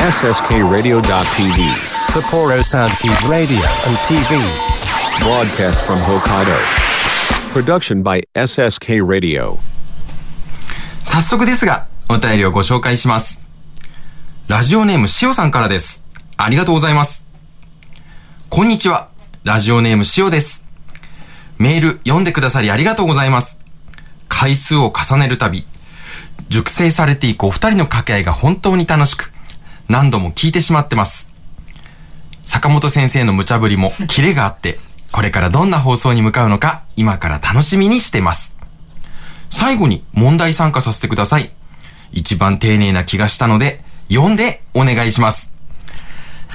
SSKRadio.tv. Sapporo Soundkeep Radio and TV. Broadcast from Hokkaido. Production by SSK Radio. 早速ですが、お便りをご紹介します。ラジオネームしおさんからです。ありがとうございます。こんにちは。ラジオネームしおです。メール読んでくださりありがとうございます。回数を重ねるたび、熟成されていくお二人の掛け合いが本当に楽しく、何度も聞いてしまってます。坂本先生の無茶ぶりもキレがあって、これからどんな放送に向かうのか、今から楽しみにしてます。最後に問題参加させてください。一番丁寧な気がしたので、読んでお願いします。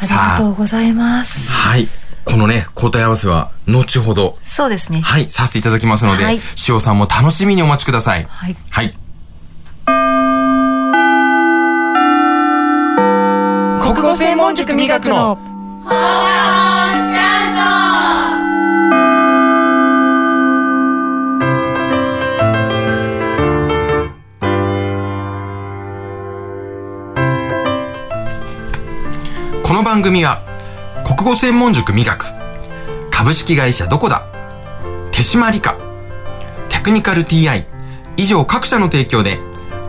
ありがとうございます。はい。このね、答え合わせは、後ほど、そうですね。はい、させていただきますので、はい塩さんも楽しみにお待ちください。はい。はい。国語専門塾磨くの。この番組は国語専門塾磨く。株式会社どこだ。手島理科テクニカル TI 以上各社の提供で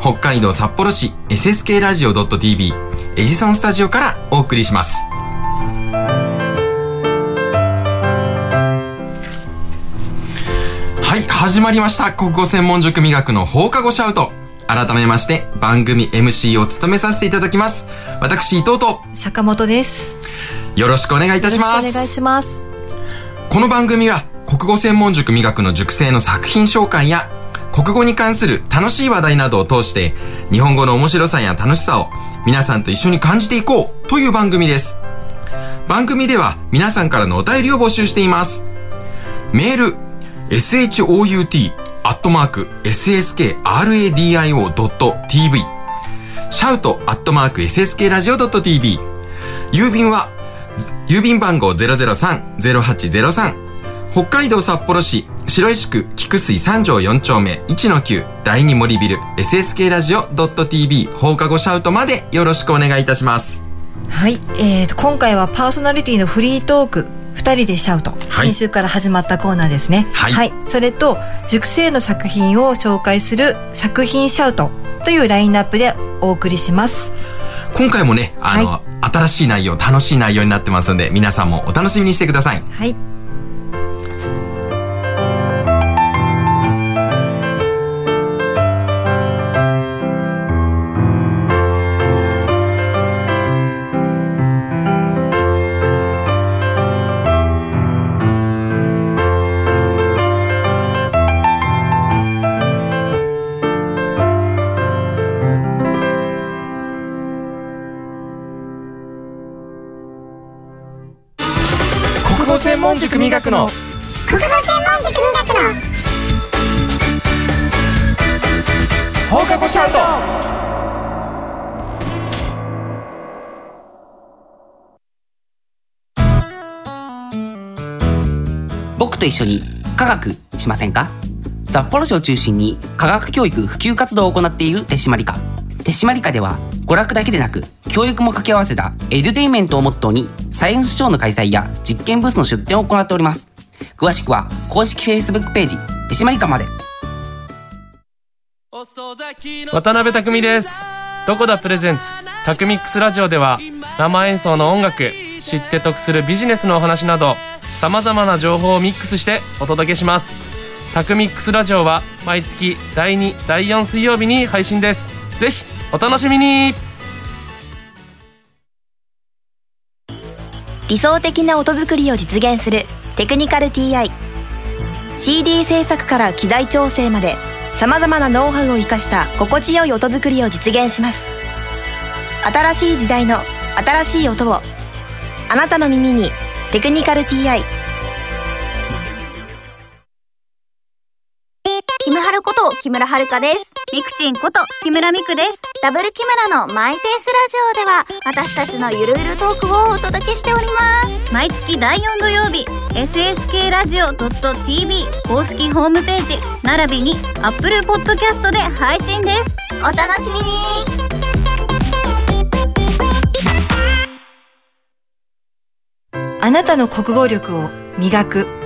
北海道札幌市 SSK ラジオ .tv エジソンスタジオからお送りします。はい始まりました。国語専門塾磨くの放課後シャウト。改めまして番組 MC を務めさせていただきます。私伊藤と。坂本です。よろしくお願いいたします。お願いします。この番組は国語専門塾磨くの塾生の作品紹介や国語に関する楽しい話題などを通して日本語の面白さや楽しさを皆さんと一緒に感じていこうという番組です。番組では皆さんからのお便りを募集しています。メール shout アットマーク sskradio.tv シャウトアットマーク sskradio.tv 郵便は郵便番号003-0803北海道札幌市白石区菊水三条4丁目1-9第二森ビル SSK ラジオ .tv 放課後シャウトまでよろしくお願いいたします。はい。えーと、今回はパーソナリティのフリートーク。二人でシャウト、はい先週から始まったコーナーですね。はいそれと、塾生の作品を紹介する作品シャウトというラインナップでお送りします。今回もね、あの、は新しい内容、楽しい内容になってますので、皆さんもお楽しみにしてください。はい。の国語専門塾磨くの。放課後シャウト。僕と一緒に科学しませんか？札幌市を中心に科学教育普及活動を行っている手締まり課。手締まり課では娯楽だけでなく教育も掛け合わせたエデュテインメントをモットーにサイエンスショーの開催や実験ブースの出展を行っております。詳しくは公式 Facebook ページ手締まり課まで。渡辺匠です。どこだプレゼンツ？タクミックスラジオでは生演奏の音楽知って得するビジネスのお話などさまざまな情報をミックスしてお届けします。タクミックスラジオは毎月第2第4水曜日に配信です。ぜひお楽しみに。理想的な音作りを実現するテクニカル TI CD 制作から機材調整までさまざまなノウハウを生かした心地よい音作りを実現します。新しい時代の新しい音をあなたの耳に「テクニカル TI」う、木村遥です。みくちんこと、木村みくです。ダブル木村のマイペースラジオでは、私たちのゆるゆるトークをお届けしております。毎月第4土曜日、SSK ラジオ .tv 公式ホームページ、並びにアップルポッドキャストで配信です。お楽しみにあなたの国語力を磨く。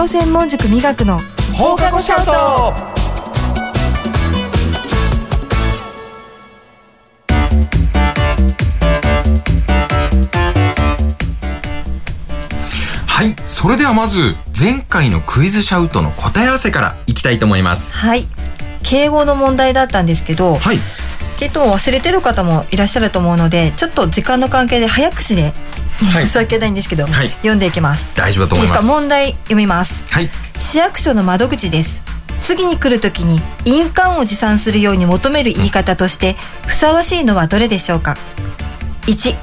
語専門塾美学の放課後シャウトはい。それではまず、前回のクイズシャウトの答え合わせからいきたいと思います。はい敬語の問題だったんですけど、はい。きっと忘れてる方もいらっしゃると思うのでちょっと時間の関係で早口で、はい申し訳ないんですけど、はい。読んでいきます。大丈夫だと思います。問題読みます。はい。市役所の窓口です。次に来るときに印鑑を持参するように求める言い方としてふさわしいのはどれでしょうか？1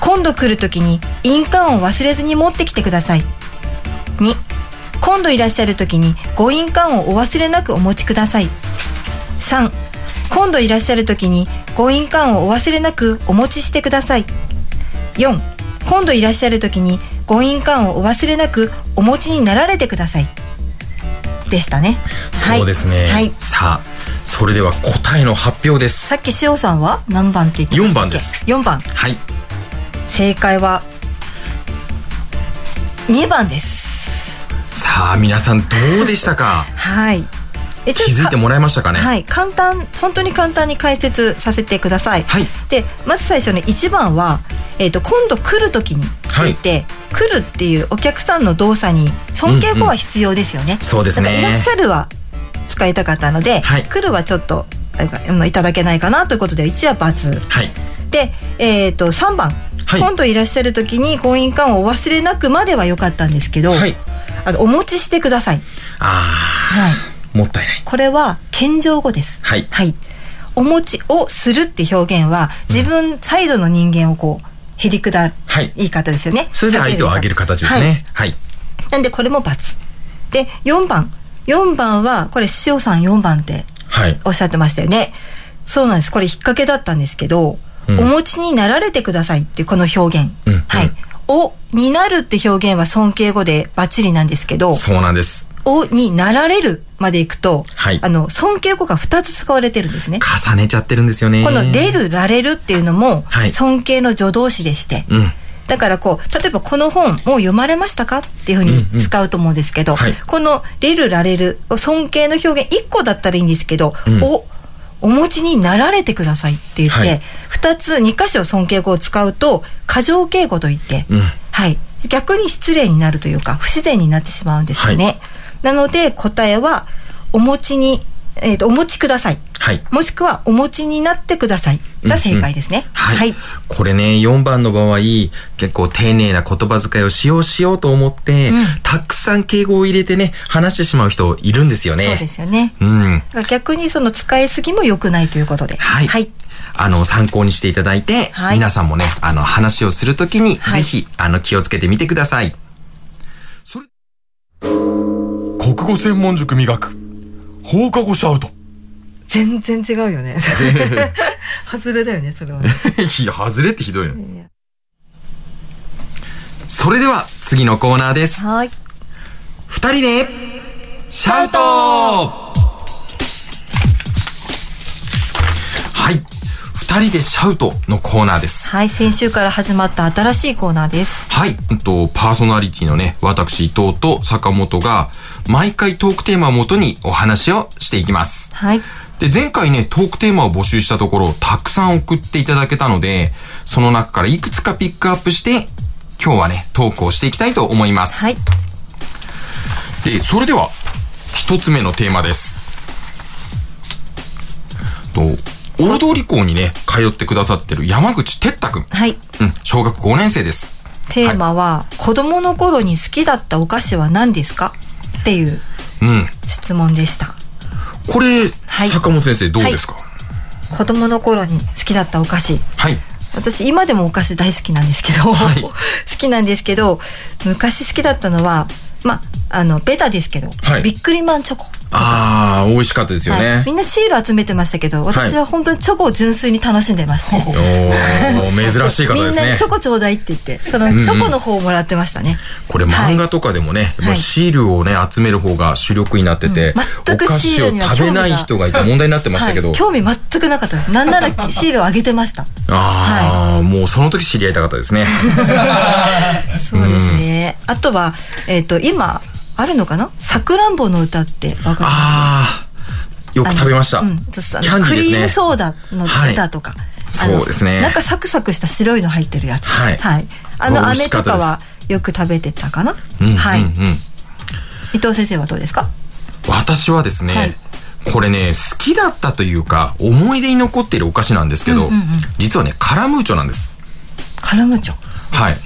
今度来るときに印鑑を忘れずに持ってきてください。2今度いらっしゃるときにご印鑑をお忘れなくお持ちください。3今度いらっしゃるときにご印鑑をお忘れなくお持ちしてください。4今度いらっしゃるときにご印鑑をお忘れなくお持ちになられてください。でしたね。そうですね。はい。さあ、それでは答えの発表です。さっき塩さんは何番って言ってましたっけ？四番です。4番。はい。正解は2番です。さあ、皆さんどうでしたか？はい気づいてもらえましたかね？はい。簡単本当に簡単に解説させてください。はい。でまず最初の1番は、えー、と今度来る時にって言って、来るっていうお客さんの動作に尊敬語は必要ですよね、そうですね。いらっしゃるは使いたかったので、はい。来るはちょっといただけないかなということで1は×はい。で、えー、と3番、はい。今度いらっしゃる時に婚姻館をお忘れなくまでは良かったんですけど、はい。あのお持ちしてください、あはい、あ、もったいない。これは謙譲語です。はい。はい、お持ちをするって表現は自分サイドの人間をこうへりくだるはい。言い方ですよね。それで相手を上げる形ですはい。ね。はい。なんでこれも×で4番。4番はこれ塩さん4番ってはい。おっしゃってましたよね。そうなんです。これ引っ掛けだったんですけど、うん。お持ちになられてくださいっていうこの表現、うん。うん。はい。おになるって表現は尊敬語でバッチリなんですけどそうなんです。おになられるまでいくと、はいあの尊敬語が2つ使われてるんですね重ねちゃってるんですよね。このレル、られるっていうのもはい尊敬の助動詞でして、うん。だからこう、例えばこの本もう読まれましたかっていうふうに使うと思うんですけど、はいこのレル、られる、尊敬の表現1個だったらいいんですけど、うんお、お持ちになられてくださいって言って、はい2つ、2箇所尊敬語を使うと、過剰敬語と言って、うん。はい。逆に失礼になるというか、不自然になってしまうんですよね。なので、答えは、お持ちに、えっ、と、お持ちください。はい。もしくは、お持ちになってください。が正解ですね。はい、はい。これね、4番の場合、結構丁寧な言葉遣いをしようしようと思って、うんたくさん敬語を入れてね、話してしまう人いるんですよね。そうですよね。うん。逆にその使いすぎも良くないということで。はい。はい。あの、参考にしていただいて、はい皆さんもね、あの、話をするときに、はいぜひ、あの、気をつけてみてください。それ、国語専門塾磨く放課後シャウト全然違うよね。外れだよね、それは、ね。いや、外れってひどいの。それでは、次のコーナーです。はい。二人で、シャウトはい。二人でシャウトのコーナーです。はい。先週から始まった新しいコーナーです。はい。うんと、パーソナリティのね、私、伊藤と坂本が、毎回トークテーマをもとにお話をしていきます。はい。で、前回ね、トークテーマを募集したところ、たくさん送っていただけたので、その中からいくつかピックアップして、今日はね、トークをしていきたいと思います。はい。で、それでは、一つ目のテーマです。と、大通校にね、通ってくださってる山口哲太くん。はい。うん、小学5年生です。テーマは、子供の頃に好きだったお菓子は何ですか？っていううん。質問でした。これ、はい坂本先生どうですか？子供の頃に好きだったお菓子。はい。私今でもお菓子大好きなんですけど、はい 好きなんですけど昔好きだったのはまああのベタですけど、はいビックリマンチョコああ、美味しかったですよはいねみ。んなシール集めてましたけど私は本当にチョコを純粋に楽しんでましたね。おー珍しい方みですねんなにチョ。コちょうだいって言ってそのチョコの方をもらってましたね。これ漫画とかでもね、もうシールをね、集める方が主力になってて、うん全くシールには食べない人がいて問題になってましたけど、はい、興味全くなかったです。なんなら シールをあげてました。ああ、もうその時知り合いたかったですね。そうですね。あとはえっ、と今あるのかな？さくらんぼの歌ってわかります？よく食べました。うん、そうキャンディーですねクリームソーダの歌とか。あのそうですね中サクサクした白いの入ってるやつ。はいあの飴とかはよく食べてたかな？うんうんうんはい。伊藤先生はどうですか？私はですね、はいこれね、好きだったというか、思い出に残っているお菓子なんですけど、うんうんうん実はね、カラムーチョなんです。カラムチョ。はい。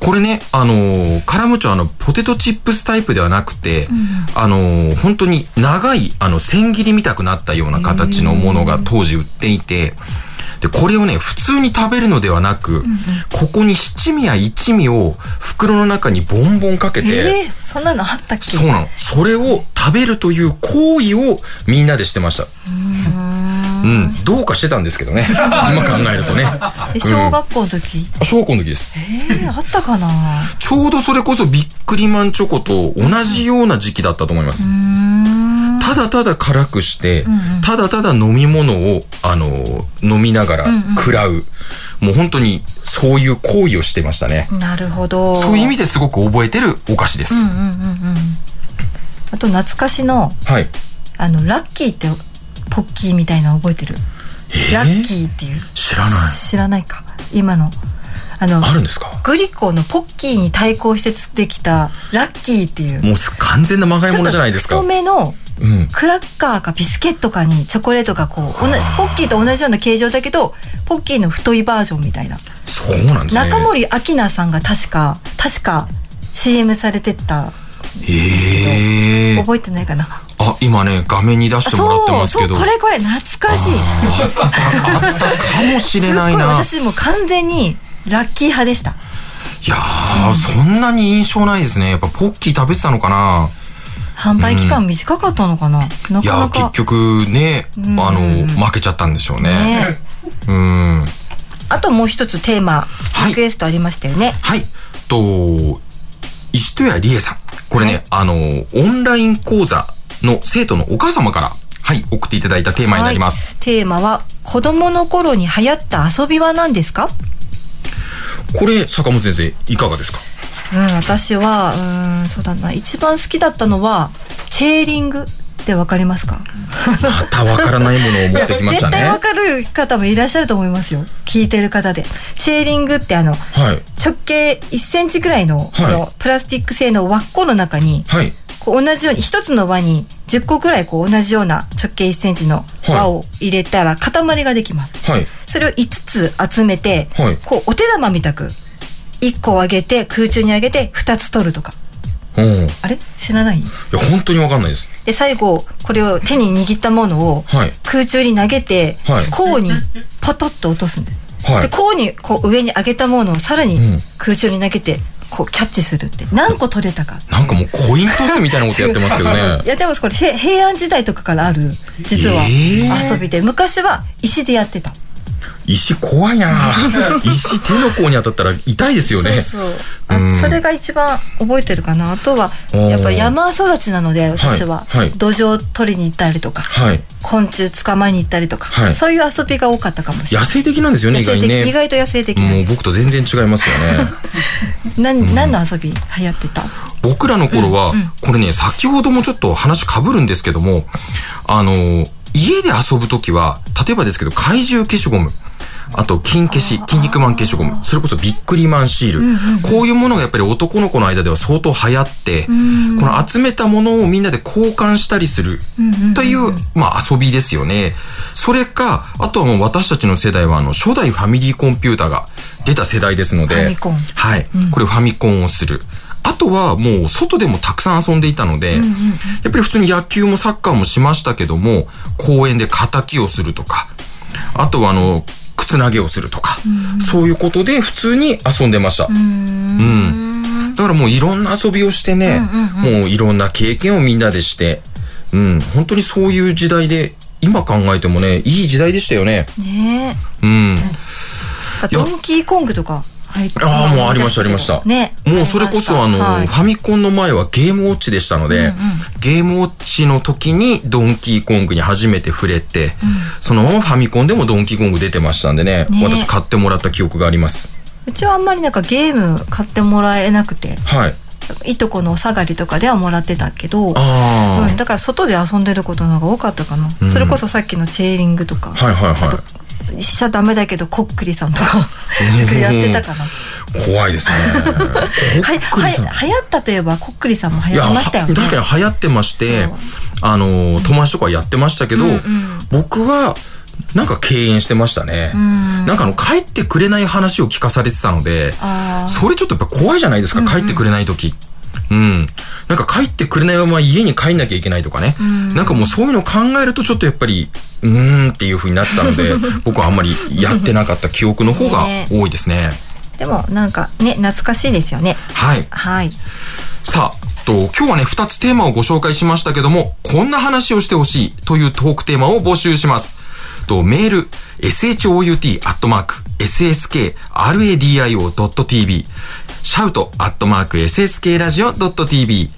これね、あのーカラムーチョはあの、ポテトチップスタイプではなくて、あのー本当に長い、あの、千切りみたくなったような形のものが当時売っていて、で、これをね、普通に食べるのではなく、ここに七味や一味を袋の中にボンボンかけて、ええそんなのあったっけ？そうなの。それを食べるという行為をみんなでしてました。うん。どうかしてたんですけどね。今考えるとね。え小学校の時？あ小学校の時です。ええあったかな？ちょうどそれこそビックリマンチョコと同じような時期だったと思います。ただただ辛くして、ただただ飲み物を、あのー飲みながら食らう。もう本当にそういう行為をしてましたね。なるほど。そういう意味ですごく覚えてるお菓子です。あと懐かしのはい。あのラッキーってポッキーみたいなの覚えてる？ラッキーっていう知らない。知らないか今のあのあるんですか？グリコのポッキーに対抗してつできたラッキーっていうもう完全なまがいものじゃないですか？太めのうん。クラッカーかビスケットかにチョコレートがこうおなポッキーと同じような形状だけどポッキーの太いバージョンみたいなそうなんですね。中森明菜さんが確か確か CM されてたへえ。覚えてないかな？あ、今ね、画面に出してもらってますけど。そうそうこれこれ懐かしいあったかもしれないな。私もう完全にラッキー派でしたいやー、そんなに印象ないですね。やっぱポッキー食べてたのかな。販売期間短かったのかな、ないやー、かなか結局ね、あの、負けちゃったんでしょうね。ねうん。あともう一つテーマリクエストありましたよね、はい。と、石戸谷理恵さん。これね、あの、オンライン講座の生徒のお母様から、はい、送っていただいたテーマになります。はい、テーマは子供の頃に流行った遊びは何ですか？これ、坂本先生、いかがですか？うん、私は、うん、そうだな、一番好きだったのは、チェーリングってわかりますか？またわからないものを持ってきましたね。絶対わかる方もいらっしゃると思いますよ。聞いてる方で。チェーリングってあの、はい。直径1センチぐらいの、このプラスチック製の輪っこの中に、はい。こう同じように、一つの輪に10個ぐらいこう同じような直径1センチの輪を入れたら塊ができます。はい。それを5つ集めて、はいこうお手玉みたく、1個上げて空中に上げて2つ取るとか。あれ？知らない？や、本当にわかんないです。で、最後、これを手に握ったものをはい。空中に投げて、はい甲にポトッと落とすんです。で、はい。甲にこう上に上げたものをさらにうん空中に投げて、こうキャッチするって。何個取れたか。なんかもうコイントスみたいなことやってますけどね。いやでもこれへ平安時代とかからある実はえー遊びで、昔は石でやってた。石怖いな。石手の甲に当たったら痛いですよね。そうそう。あうん。それが一番覚えてるかな。あとはやっぱり山育ちなので私は、はい。はい土壌取りに行ったりとか。はい。昆虫捕まえに行ったりとか、はい。そういう遊びが多かったかもしれない。野生的なんですよね、意外にね。意外と野生的。なもう僕と全然違いますよね。何何の遊び流行ってた？僕らの頃は、これね、先ほどもちょっと話被るんですけども、あの、家で遊ぶときは、例えばですけど、怪獣消しゴム。あと、金消し、筋肉マン消しゴム。それこそビックリマンシール。こういうものがやっぱり男の子の間では相当流行って、この集めたものをみんなで交換したりする。という、まあ遊びですよね。それか、あとはもう私たちの世代は、あの、初代ファミリーコンピューターが出た世代ですので、はい。これファミコンをする。あとはもう外でもたくさん遊んでいたので、やっぱり普通に野球もサッカーもしましたけども、公園で仇をするとか、あとはあの、靴投げをするとか、そういうことで普通に遊んでました。うん。だからもういろんな遊びをしてね、もういろんな経験をみんなでして、うん、本当にそういう時代で、今考えてもね、いい時代でしたよね。ねうん。えドンキーコングとかああ、もうありました、ありました。ね。もうそれこそあの、はい。ファミコンの前はゲームウォッチでしたので、ゲームウォッチの時にドンキーコングに初めて触れて、そのままファミコンでもドンキーコング出てましたんでね、ね。私買ってもらった記憶があります。うちはあんまりなんかゲーム買ってもらえなくてはい。いとこのお下がりとかではもらってたけどうん、だから外で遊んでることの方が多かったかな、うん。それこそさっきのチェーリングとか、はいはいはしちゃダメだけどこっくりさんとかうんやってたかな、い。怖いですね。はこっくりさんは流行ったといえばこっくりさんも流行りましたよね確かに流行ってましてあの、友達とかやってましたけど、僕は、なんか敬遠してましたね。なんかあの、帰ってくれない話を聞かされてたので、それちょっとやっぱ怖いじゃないですか、帰ってくれないとき。うん。なんか帰ってくれないまま家に帰んなきゃいけないとかね。なんかもうそういうのを考えるとちょっとやっぱり、うーんっていう風になったので、僕はあんまりやってなかった記憶の方がね多いですね。でもなんかね懐かしいですよねはい。はいさあ、と、今日はね、二つテーマをご紹介しましたけども、こんな話をしてほしいというトークテーマを募集します。と、メール、shout アットマーク sskradio.tv、シャウトアットマーク sskradio.tv、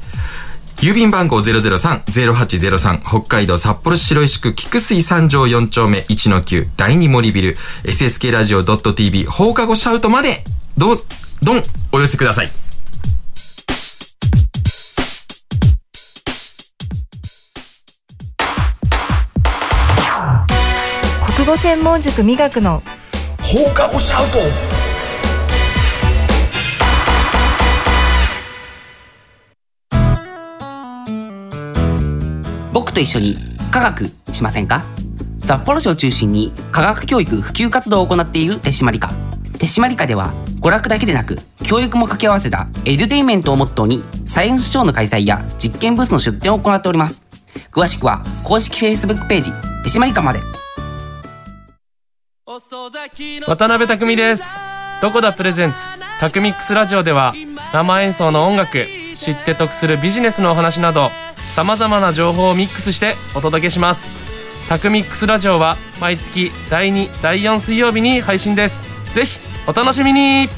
郵便番号003-0803北海道札幌市白石区菊水三条4丁目1-9第二森ビル SSK ラジオ .tv 放課後シャウトまでどう、どんお寄せください。国語専門塾美学の放課後シャウトと一緒に科学しませんか？札幌市を中心に科学教育普及活動を行っている手締まり課。手締まり課では娯楽だけでなく教育も掛け合わせたエデュテインメントをモットーにサイエンスショーの開催や実験ブースの出展を行っております。詳しくは公式 Facebook ページ手締まり課まで。渡辺匠です。どこだプレゼンツ？タクミックスラジオでは生演奏の音楽知って得するビジネスのお話などさまざまな情報をミックスしてお届けします。タクミックスラジオは毎月第2第4水曜日に配信です。ぜひお楽しみに。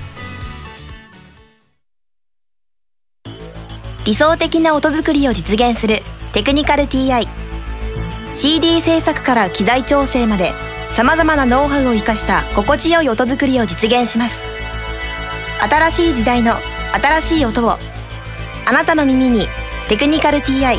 理想的な音作りを実現するテクニカル TI CD 制作から機材調整までさまざまなノウハウを生かした心地よい音作りを実現します。新しい時代の新しい音をあなたの耳に「テクニカル TI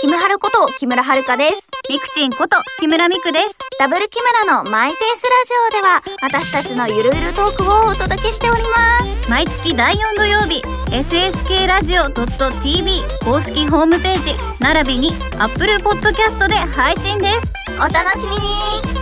キムハルこと木村遥です。ミクチンこと木村ミクです。ダブル木村のマイペースラジオでは私たちのゆるゆるトークをお届けしております。毎月第4土曜日、SSK ラジオ .tv 公式ホームページ並びに Apple Podcast で配信です。お楽しみに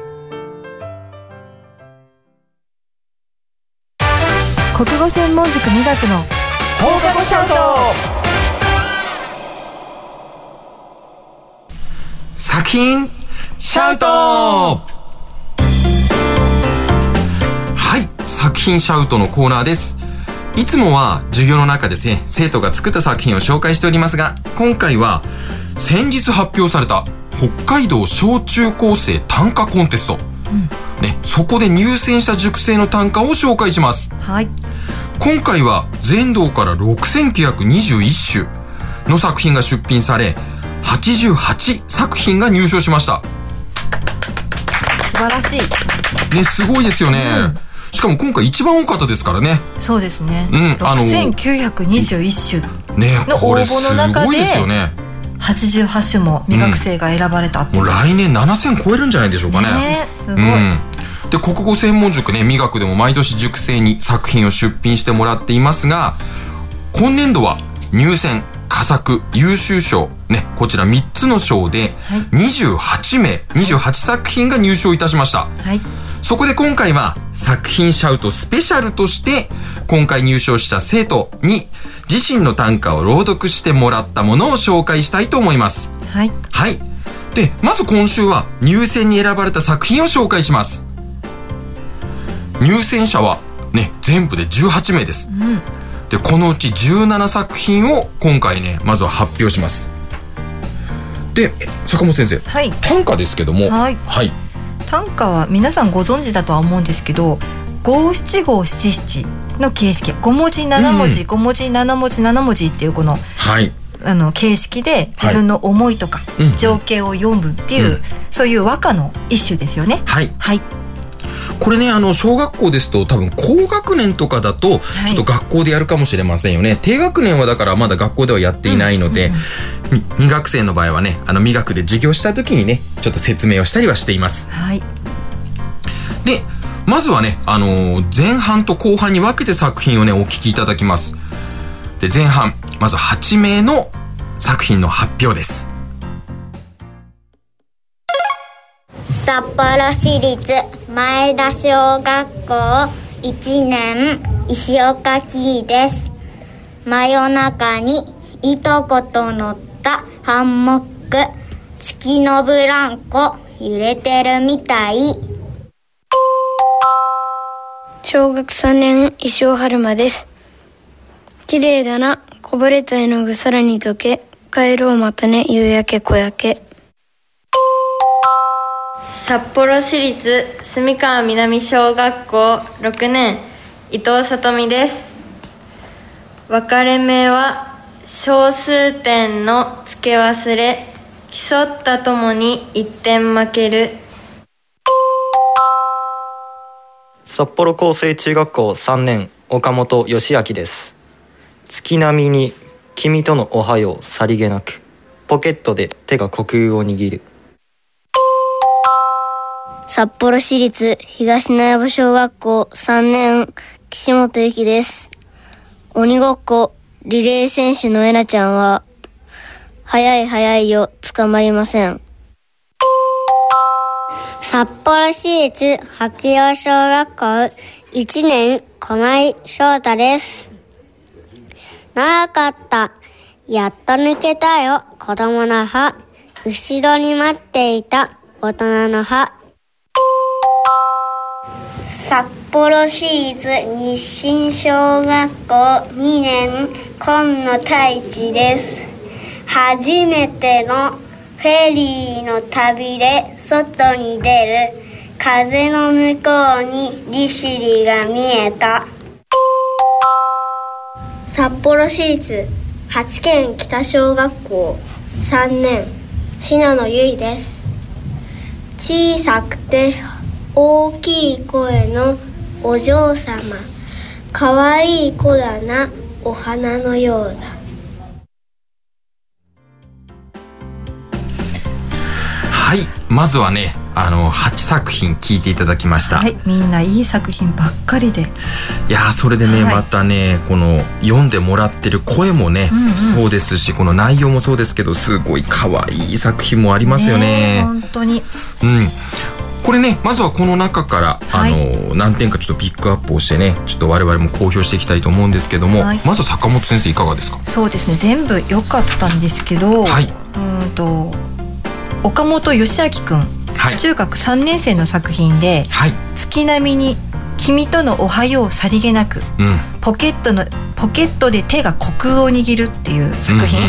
国語専門塾美学の放課後シャウト作品シャウトはい作品シャウトのコーナーです。いつもは授業の中ですね生徒が作った作品を紹介しておりますが今回は先日発表された北海道小中高生短歌コンテスト、ね、そこで入選した塾生の短歌を紹介します。はい。今回は全道から6921種の作品が出品され88作品が入賞しました。素晴らしい。ねすごいですよね、しかも今回一番多かったですからね。そうですね、うんあの6921種ねのこれ応募の中ですごいですよね88種も未学生が選ばれたっていう。もう来年7000超えるんじゃないでしょうかね。ねすごい。うん。で国語専門塾ね美学でも毎年塾生に作品を出品してもらっていますが今年度は入選佳作優秀賞。ねこちら3つの賞で28名28作品が入賞いたしました。はい。そこで今回は作品シャウトスペシャルとして今回入賞した生徒に自身の短歌を朗読してもらったものを紹介したいと思います。はいはい。で、まず今週は入選に選ばれた作品を紹介します。入選者はね、全部で18名です。で、このうち17作品を今回ね、まずは発表します。で、坂本先生、はい短歌ですけども、はいはい。短歌は皆さんご存知だとは思うんですけど五七五七七の形式5文字7文字、うん5文字7文字7文字っていうこのはい。あの形式で自分の思いとかうん情景を読むっていう、うんそういう和歌の一種ですよね。はい。はい、これね、あの、小学校ですと多分高学年とかだと、ちょっと学校でやるかもしれませんよね。低学年はだからまだ学校ではやっていないので、み未学生の場合はね、あの、未学で授業した時にね、ちょっと説明をしたりはしています。はい、で、まずはね、あのー前半と後半に分けて作品をね、お聞きいただきます。で、前半、まず8名の作品の発表です。札幌市立前田小学校1年石岡キーです真夜中にいとこと乗ったハンモック月のブランコ揺れてるみたい小学3年石尾春馬です。綺麗だな。こぼれた絵の具さらに溶け。帰ろうまたね。夕焼け小焼け。札幌市立住川南小学校6年伊藤さとみです。分かれ目は小数点の付け忘れ。競ったともに1点負ける。札幌厚生中学校3年岡本義明です。月並みに君とのおはようさりげなくポケットで手が虚空を握る。札幌市立東苗場小学校3年岸本由紀です。鬼ごっこリレー選手のえなちゃんは早い早いよ捕まりません。札幌市立八葉小学校1年駒井翔太です。長かった。やっと抜けたよ。子供の歯。後ろに待っていた。大人の歯。札幌市立日清小学校2年今野太一です。初めてのフェリーの旅で外に出る風の向こうに利尻が見えた。札幌市立八軒北小学校3年信濃由衣です。小さくて大きい声のお嬢様かわいい子だなお花のようだ。はい。まずはね、あの、8作品聞いていただきました。はい、みんないい作品ばっかりで。いやーそれでね、はい。またねこの読んでもらってる声もね、うんうん。そうですしこの内容もそうですけどすごい可愛い作品もありますよえね。本当に。うん。これねまずはこの中から、はい。あの何点かちょっとピックアップをしてねちょっと我々も公表していきたいと思うんですけども、はい。まずは坂本先生いかがですか？そうですね。全部良かったんですけど、はい。うーんと岡本義明くん、はい。中学3年生の作品ではい「月並みに君とのおはようさりげなくうん。ポケットのポケットで手が虚空を握る」っていう作品、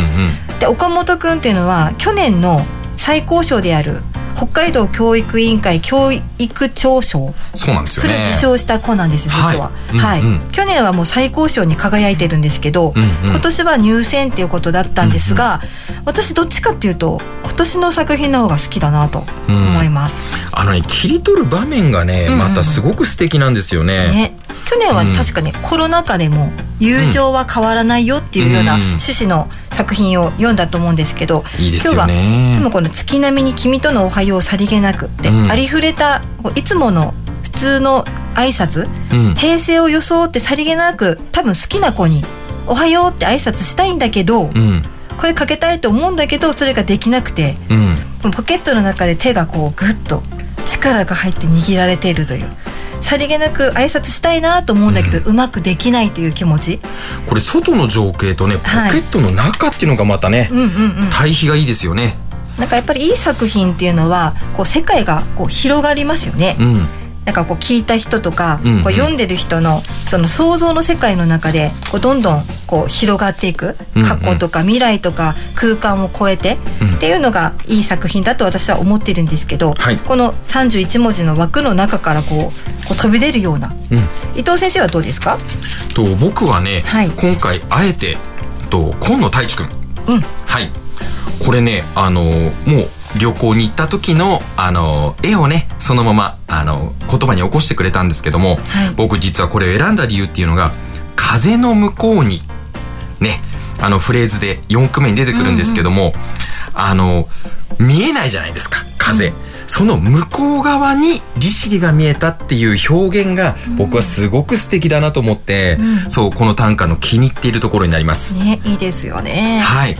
で岡本くんっていうのは去年の最高賞である北海道教育委員会教育長賞そうなんですそれをよね受賞した子なんですよ実は。ははい。い、うんうん。去年はもう最高賞に輝いてるんですけど、うんうん。今年は入選っていうことだったんですが、私どっちかっていうと今年の作品の方が好きだなと思います。あのね切り取る場面がね、うんうん。またすごく素敵なんですよね。ね、去年は確かね、コロナ禍でも友情は変わらないよっていうようなうん。趣旨の作品を読んだと思うんですけどいいですよ今日はねでもこの「月並みに君とのおはようさりげなく」って、うん。ありふれたいつもの普通の挨拶、うん。平成を装ってさりげなく多分好きな子に「おはよう」って挨拶したいんだけど、うん。声かけたいと思うんだけどそれができなくてうん。ポケットの中で手がこうグッと力が入って握られているというさりげなく挨拶したいなと思うんだけど、うまくできないという気持ち？これ外の情景とねポはい。ケットの中っていうのがまたね、うんうんうん。対比がいいですよね。なんかやっぱりいい作品っていうのはこう世界がこう広がりますよね、うんなんかこう聞いた人とか、うんうん。こう読んでる人のその想像の世界の中でこうどんどんこう広がっていく過去とか未来とか空間を超えて、うん。っていうのがいい作品だと私は思ってるんですけど、はい。この31文字の枠の中からこうこう飛び出るような。うん。伊藤先生はどうですか？と僕はね、はい。今回あえてと今野太一くんうん。はい。これねあのもう旅行に行った時のあの絵をねそのままあの言葉に起こしてくれたんですけども、僕実はこれを選んだ理由っていうのが「風の向こうに」ねあのフレーズで4句目に出てくるんですけども、あの見えないじゃないですか風、その向こう側に利尻が見えたっていう表現が僕はすごく素敵だなと思って、うん。そうこの短歌の気に入っているところになります。ねいいですよね。はい。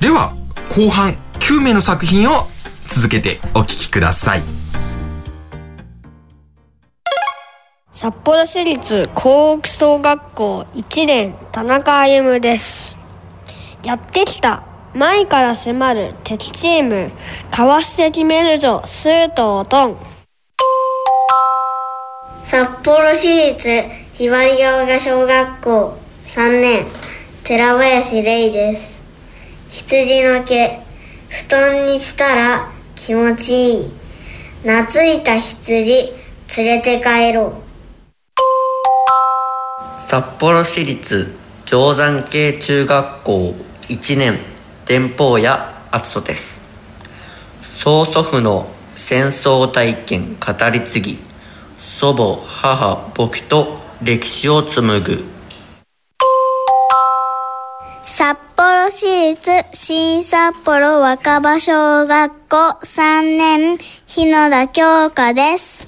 では後半9名の作品を続けてお聞きください。札幌市立高北総学校1年田中歩です。やってきた前から迫る敵チームかわして決めるぞスートをトン。札幌市立ひばりが丘小学校3年寺林玲です。羊の毛布団にしたら気持ちいい。懐いた羊連れて帰ろう。札幌市立定山系中学校1年伝法屋篤人です。曽祖父の戦争体験語り継ぎ祖母母僕と歴史を紡ぐ。幌市立新札幌若葉小学校3年日野田京香です。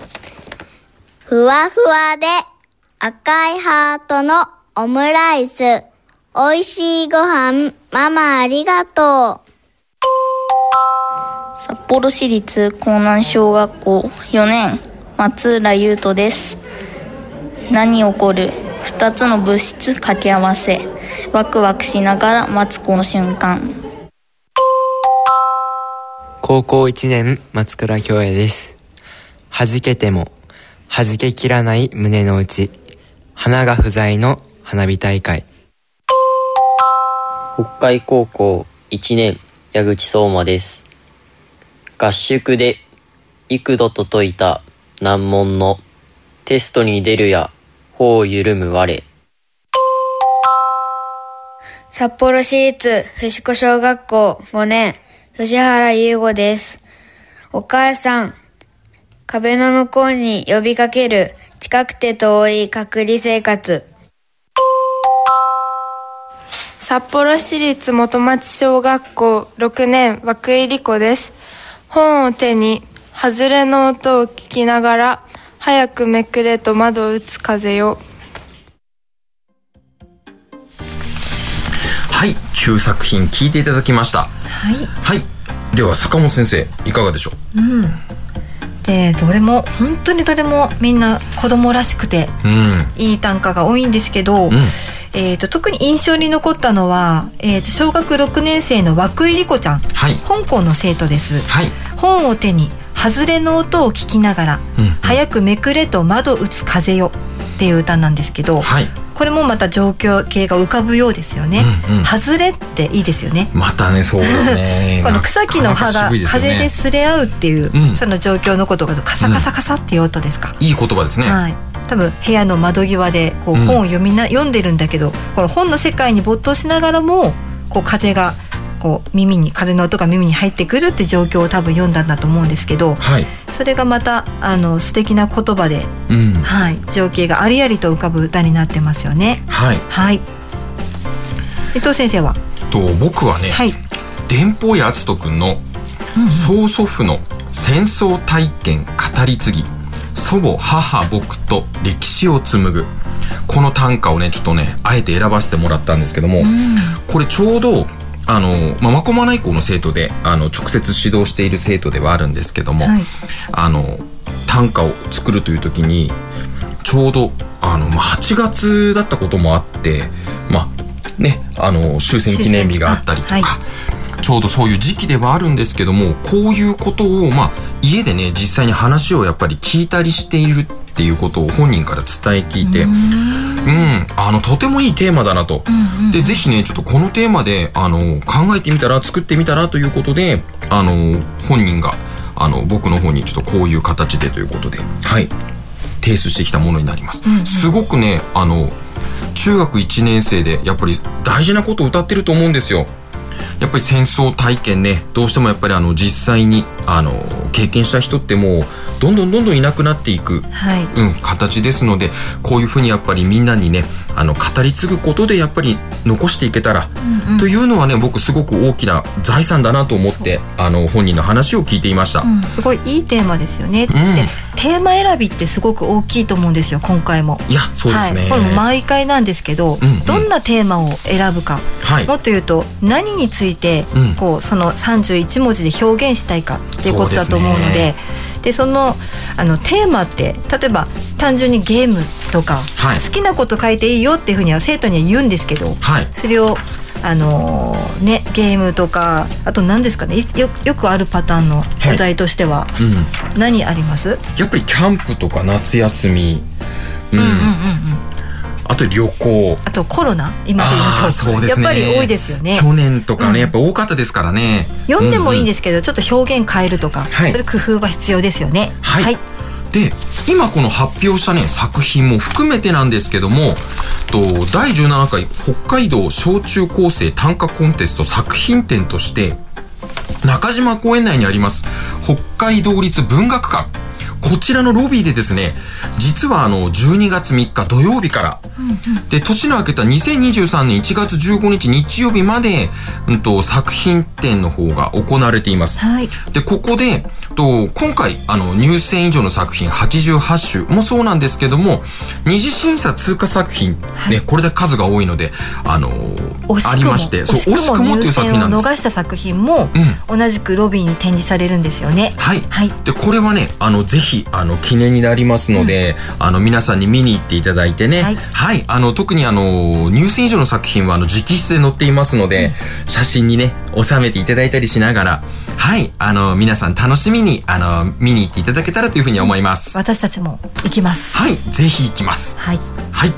ふわふわで赤いハートのオムライス。美味しいご飯、ママありがとう。札幌市立江南小学校4年松浦優斗です何起こる2つの物質掛け合わせワクワクしながら待つこの瞬間高校1年松倉京也です。弾けても、弾けきらない胸の内。花が不在の花火大会。北海高校1年矢口相馬です合宿で幾度と解いた難問のテストに出るや頬緩む我札幌市立藤子小学校5年吉原優吾です。お母さん壁の向こうに呼びかける近くて遠い隔離生活。札幌市立元町小学校6年涌井理子です。本を手に外れの音を聞きながら早くめくれと窓を打つ風よはい、9作品聞いていただきました。はいはい。では坂本先生いかがでしょう？んでどれも本当にどれもみんな子供らしくてう。うん。いい短歌が多いんですけど、うん。えー、と特に印象に残ったのは、えー、と小学6年生の涌井莉子ちゃん、はい。香港の生徒です、はい。本を手に外れの音を聞きながらうん。「早くめくれと窓打つ風よ」っていう歌なんですけど、はい。これもまた状況系が浮かぶようですよね。うんうん外れっていいですよね。またね、そうですね。この草木の葉が風で擦れ合うっていう、うんその状況のことがカサカサカサっていう音ですか。いい言葉ですね。はい。多分部屋の窓際でこううん本を読みな、読んでるんだけどこの本の世界に没頭しながらもこう風がこう耳に風の音が耳に入ってくるって状況を多分読んだんだと思うんですけどはい。それがまたあの素敵な言葉で、うん。はい、情景がありありと浮かぶ歌になってますよね。はい。はい。伊藤先生は？と僕はね、電報屋篤人くんの曽祖父の戦争体験語り継ぎ祖母母僕と歴史を紡ぐこの短歌をねちょっとねあえて選ばせてもらったんですけども、これちょうどあの、まあ、まこまない校の生徒であの直接指導している生徒ではあるんですけども、はい。あの短歌を作るという時にちょうどあの、まあ、8月だったこともあってまあねあの終戦記念日があったりとか、ちょうどそういう時期ではあるんですけどもこういうことを、まあ、家でね実際に話をやっぱり聞いたりしているっていうことを本人から伝え聞いてうんあのとてもいいテーマだなと。でぜひねちょっとこのテーマであの考えてみたら作ってみたらということであの本人があの僕の方にちょっとこういう形でということではい提出してきたものになります。すごくねあの中学1年生でやっぱり大事なことを歌ってると思うんですよ。やっぱり戦争体験ねどうしてもやっぱりあの実際にあの経験した人ってもうどんどんどんどんいなくなっていく、はい。うん、形ですのでこういうふうにやっぱりみんなにねあの語り継ぐことでやっぱり残していけたら、うんうん。というのはね僕すごく大きな財産だなと思ってあの本人の話を聞いていました。うん、すごいいいテーマですよね、でテーマ選びってすごく大きいと思うんですよ今回も。いやそうですね、はい、これも毎回なんですけど、うんうん。どんなテーマを選ぶか、はい。もっと言うと何について、うん。こうその31文字で表現したいかっていうことだと思うのででそのあのテーマって例えば単純にゲームとか、はい。好きなこと書いていいよっていうふうには生徒には言うんですけど、はい。それをあのーねゲームとかあと何ですかねいよよくあるパターンのお題としては、うん。何あります？やっぱりキャンプとか夏休み、うんあと旅行。あとコロナ？今で言うと。ね。やっぱり多いですよね。去年とかね、うん。やっぱ多かったですからね。読んでもいいんす、ですけど、ちょっと表現変えるとか、はい。それ工夫は必要ですよね。はい。で今この発表したね作品も含めてなんですけどもと第17回北海道小中高生短歌コンテスト作品展として中島公園内にあります北海道立文学館こちらのロビーでですね実はあの12月3日土曜日から。で年の明けた2023年1月15日日曜日まで、うん、と作品展の方が行われています。はい。でここでと今回あの入選以上の作品88種もそうなんですけども二次審査通過作品、ねこれで数が多いのであのありましてそう惜しくもっていう作品なんです。逃した作品も、同じくロビーに展示されるんですよね。はい、でこれはねあのぜひあの記念になりますので、あの皆さんに見に行っていただいてね。はい、あの特にあの入選以上の作品はあの直筆で載っていますので、写真にね収めていただいたりしながらはい。あの皆さん楽しみにあの見に行っていただけたらというふうに思います。私たちも行きます。はい。ぜひ行きます。はい。はい。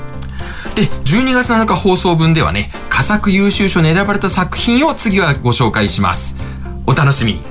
で12月7日放送分ではね佳作優秀賞に選ばれた作品を次はご紹介します。お楽しみに。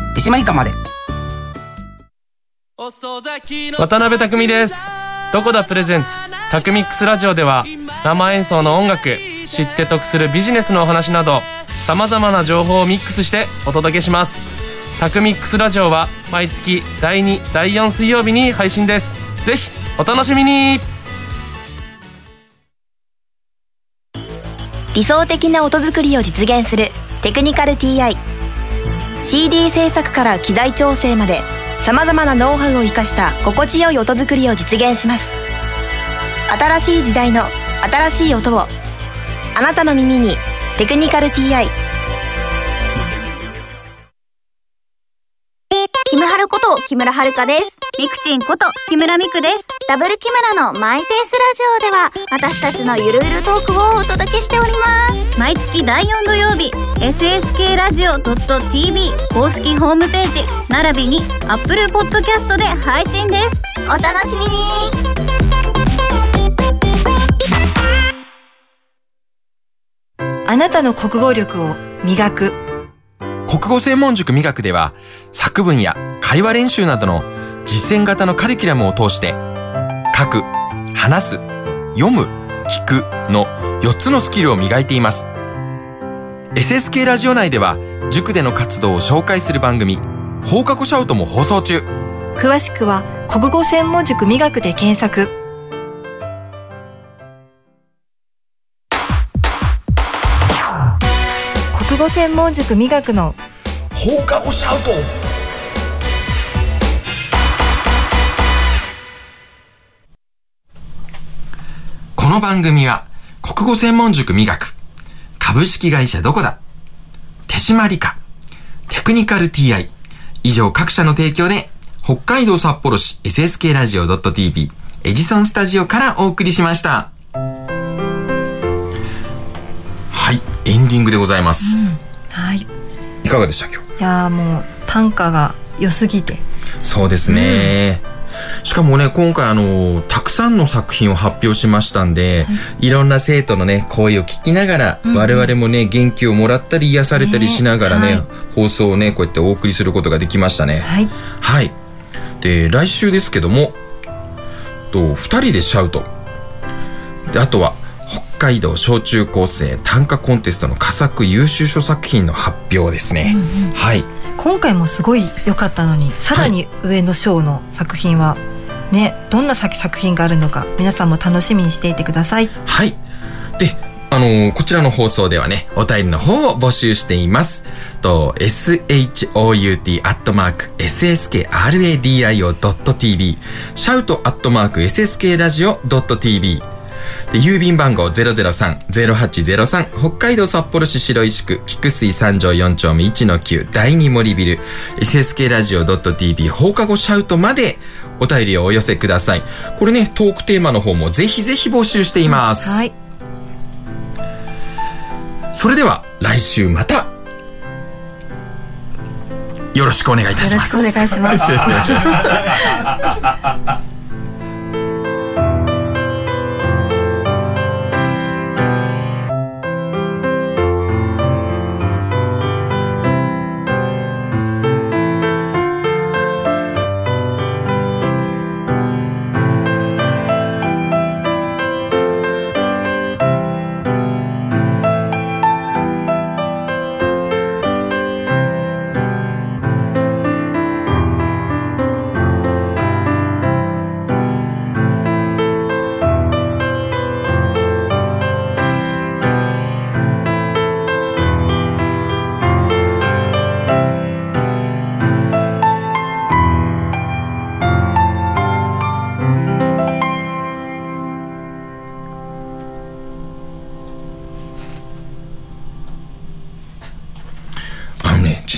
手締まり課まで。渡辺匠です。どこだプレゼンツタクミックスラジオでは生演奏の音楽知って得するビジネスのお話などさまざまな情報をミックスしてお届けします。タクミックスラジオは毎月第2第4水曜日に配信です。ぜひお楽しみに。理想的な音作りを実現するテクニカル TI CD 制作から機材調整までさまざまなノウハウを生かした心地よい音作りを実現します新しい時代の新しい音をあなたの耳に「テクニカル TI」キムハルこと木村遥です。ミクチンこと木村ミクです。ダブル木村のマイペースラジオでは私たちのゆるゆるトークをお届けしております。毎月第4土曜日 SSK ラジオ .tv 公式ホームページ並びに Apple Podcast で配信です。お楽しみに。あなたの国語力を磨く。国語専門塾磨くでは作文や会話練習などの実践型のカリキュラムを通して書く、話す、読む、聞くの4つのスキルを磨いています。SSK ラジオ内では塾での活動を紹介する番組放課後シャウトも放送中。詳しくは国語専門塾磨くで検索国語専門塾磨くの放課後シャウトこの番組は国語専門塾磨く。株式会社どこだ。手締理科テクニカル TI 以上各社の提供で北海道札幌市 SSK ラジオ .tv エジソンスタジオからお送りしました。はい、エンディングでございます。はい。いかがでした？今日。いやーもう短歌が良すぎて。そうですね。しかもね、今回あの、たくさんの作品を発表しましたんで、い、ろんな生徒のね、声を聞きながら、うんうん我々もね、元気をもらったり癒されたりしながらね、ねはい放送をね、こうやってお送りすることができましたね。はいはい。で、来週ですけども、と、二人でシャウト。で、あとは、北海道小中高生短歌コンテストの佳作優秀書作品の発表ですね。はい。今回もすごい良かったのにさらに上の章の作品は、ねどんな作作品があるのか皆さんも楽しみにしていてくださいはい。で、あのーこちらの放送ではね、お便りの方を募集しています。と、shout アで、郵便番号003-0803北海道札幌市白石区菊水三条4丁目1-9第2森ビル SSK ラジオ .tv 放課後シャウトまでお便りをお寄せください。これね、トークテーマの方もぜひぜひ募集しています。はいそれでは来週またよろしくお願いいたします。よろしくお願いします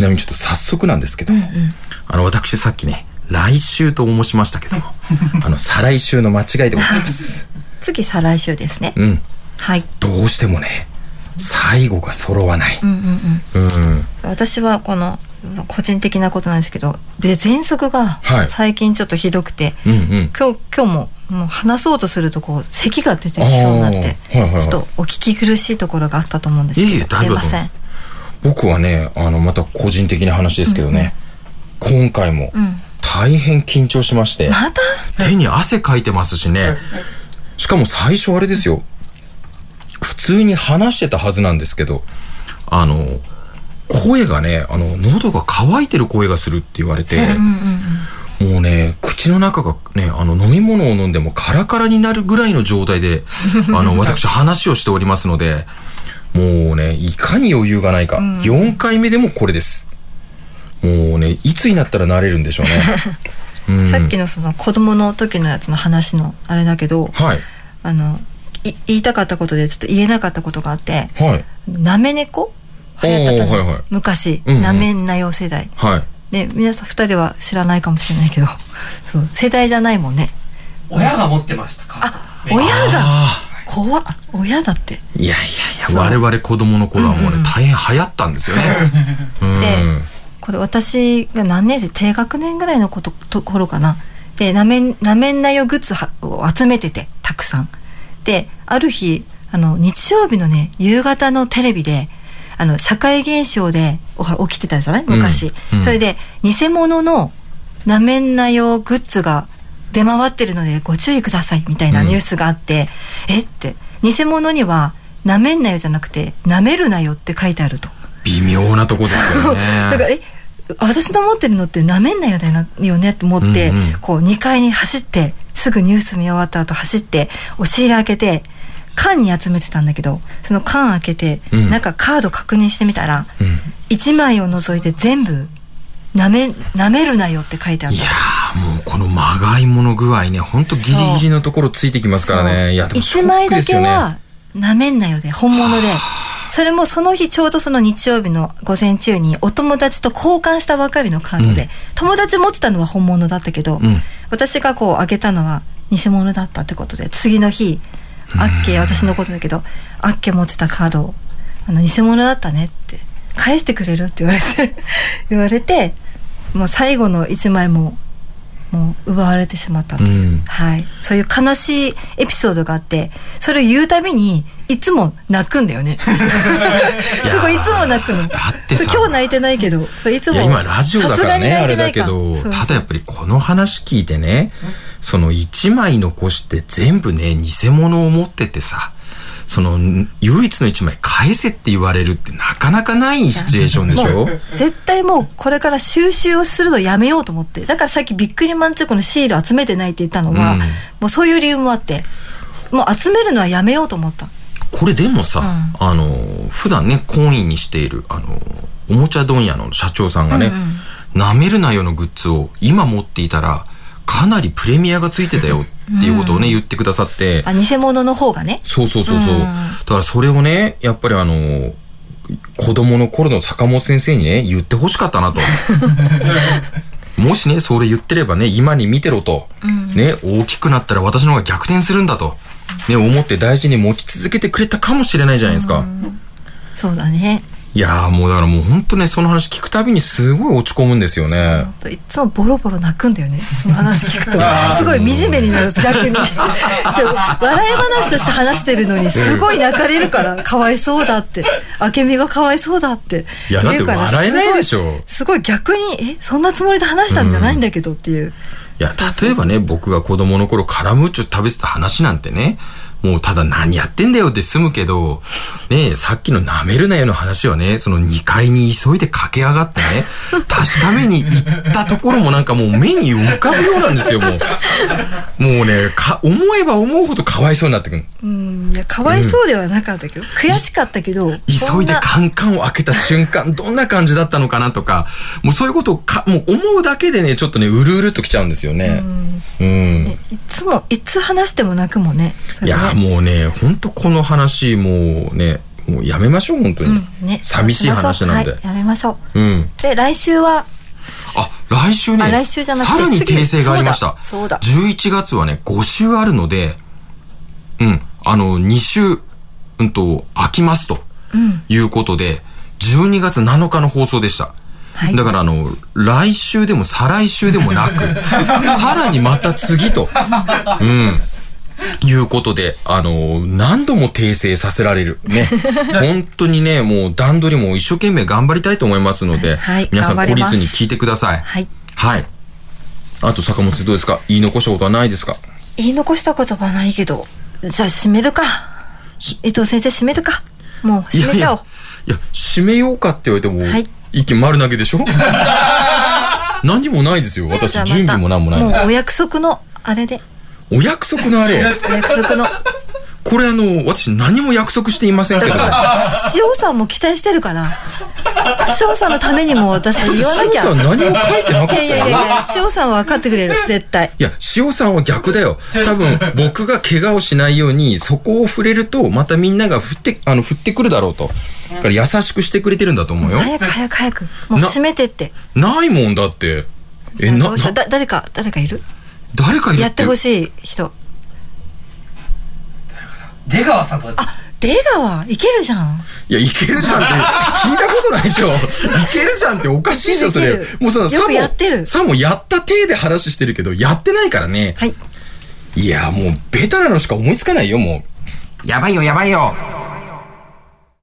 なみにちょっと早速なんですけど、あの、私さっきね、来週と申しましたけども、あの、再来週の間違いでございます。次再来週ですねうん。はいどうしてもね、最後が揃わない。うんうんうんうん。私はこの個人的なことなんですけどで喘息がはい最近ちょっとひどくて、うんうん。今日今日ももう話そうとするとこう咳が出てきそうになって、はいはいはいちょっとお聞き苦しいところがあったと思うんですけどいえいえ大丈夫すいません僕はね、あの、また個人的な話ですけどね、今回もうん。大変緊張しまして、また？手に汗かいてますしね、しかも最初あれですよ、普通に話してたはずなんですけど、あの、声がね、あの、喉が渇いてる声がするって言われて、もうね、口の中がね、あの、飲み物を飲んでもカラカラになるぐらいの状態で、あの、私話をしておりますので、もうね、いかに余裕がないか。4回目でもこれです。もうね、いつになったら慣れるんでしょうね。うんさっきのその子供の時のやつの話のあれだけど、はい。あのい言いたかったことでちょっと言えなかったことがあってはい。なめ猫？流行ったのおーはいはい昔うんうんなめんなよ世代はい。で皆さん二人は知らないかもしれないけどそう世代じゃないもんね親が持ってましたか親が？怖っ。親だって。いやいやいや、我々子供の頃はもうね、大変流行ったんですよね。うん。でこれ私が何年生低学年ぐらいのことところかな。でなめんなめんなよグッズはを集めててたくさん。である日あの日曜日のね夕方のテレビであの社会現象で起きてたじゃない昔、うん。うん。それで偽物のなめんなよグッズが出回ってるのでご注意くださいみたいなニュースがあって、えって偽物にはなめんなよじゃなくてなめるなよって書いてあると。微妙なとこですよね。だからえ私の持ってるのってなめんなよだよねって思って、うんうん。こう2階に走ってすぐニュース見終わった後走って押し入れ開けて缶に集めてたんだけどその缶開けて、うん。なんかカード確認してみたら、1枚を除いて全部なめなめるなよって書いてあった。もうこのまがいもの具合ね、ほんとギリギリのところついてきますからね。いや、でもショ1ッ枚だクですよね。けはなめんなよで本物で。それもその日ちょうどその日曜日の午前中にお友達と交換したばかりのカードで、うん。友達持ってたのは本物だったけど、うん。私がこうあげたのは偽物だったってことで次の日あっけ私のことだけどあっけ持ってたカードをあの偽物だったねって返してくれるって言われて 言われてもう最後の1枚ももう奪われてしまったっていう、はい、そういう悲しいエピソードがあってそれを言うたびにいつも泣くんだよね。すごいいつも泣くの。てさ。今日泣いてないけどそういつも今ラジオだからね、あれだけど、ただやっぱりこの話聞いてね、その1枚残して全部ね、偽物を持っててさ、その唯一の1枚返せって言われるってなかなかないシチュエーションでしょ？もう絶対もうこれから収集をするのやめようと思って。だからさっきビックリマンチョコのシール集めてないって言ったのは、うん。もうそういう理由もあって。もう集めるのはやめようと思った。これでもさ、あの、普段ね、懇意にしている、あの、おもちゃ問屋の社長さんがね、舐めるなよのグッズを今持っていたら、かなりプレミアがついてたよっていうことをね、言ってくださって、あ偽物の方がねそうそうそうそう。うんだからそれをね、やっぱりあの、子供の頃の坂本先生にね、言ってほしかったなと。もしね、それ言ってればね、今に見てろと。ね、大きくなったら私の方が逆転するんだと。ね、思って大事に持ち続けてくれたかもしれないじゃないですか。そうだねいやーもうだからもう本当ね、その話聞くたびにすごい落ち込むんですよね。いつもボロボロ泣くんだよね。その話聞くと。すごい惨めになる逆に。笑い話として話してるのにすごい泣かれるからかわいそうだって。明美がかわいそうだって。いやだって笑えないでしょ。すごい逆にえそんなつもりで話したんじゃないんだけどっていう、いや、例えばね、僕が子供の頃カラムーチョ食べてた話なんてね、もうただ何やってんだよって済むけど、ねえさっきの舐めるなよの話はね、その2階に急いで駆け上がってね、確かめに行ったところもなんかもう目に浮かぶようなんですよ、もう。もうね、か、思えば思うほどかわいそうになってくる。うんいやかわいそうではなかったけど、悔しかったけど急いでカンカンを開けた瞬間、どんな感じだったのかなとか、もうそういうことをか、もう思うだけでね、ちょっとね、うるうるっときちゃうんですよね。うん。いつもいつ話しても泣くもんねねいや、もうね、ほんとこの話、もうね、もうやめましょう、本当に。ね寂しい話なんではい、やめましょうん。うで来週は来週ね、あ来週じゃなくてさらに訂正がありました。そうだ11月はね、5週あるので、うん、あの、2週、うんと、空きますとうんいうことで、12月7日の放送でした。だからあの、来週でも再来週でもなく、さらにまた次と、うん。いうことで、あの、何度も訂正させられる。ね。本当にね、もう段取りも一生懸命頑張りたいと思いますので、はい皆さん懲りずに聞いてください。はいはい。あと坂本先生どうですか？言い残したことはないですか？言い残した言葉ないけどじゃあ締めるか伊藤先生締めるかもう締めちゃおういや、締めようかって言われても、はい一気丸投げでしょ？何もないですよ。私、準備も何もないの。もうお約束のあれでお約束のあれ。お約束のこれあの、私何も約束していませんけど。塩さんも期待してるから塩さんのためにも私言わなきゃ塩さん何も書いてなかったよいやいやいや塩さんは分かってくれる絶対いや、塩さんは逆だよ。多分、僕が怪我をしないように、そこを触れると、またみんなが振って、あの、振ってくるだろうと。だから優しくしてくれてるんだと思うよ。早く早く早くもう閉めてってないもんだって。え、な、誰か誰かいる？誰かいるってやってほしい人出川さんとか出川いけるじゃんいや、いけるじゃんって、聞いたことないでしょ。いけるじゃんっておかしいでしょ、それもうその、よくやってるさもやった体で話してるけど、やってないからね。はい。いや、もう、ベタなのしか思いつかないよ、もう。やばいよ、やばいよ。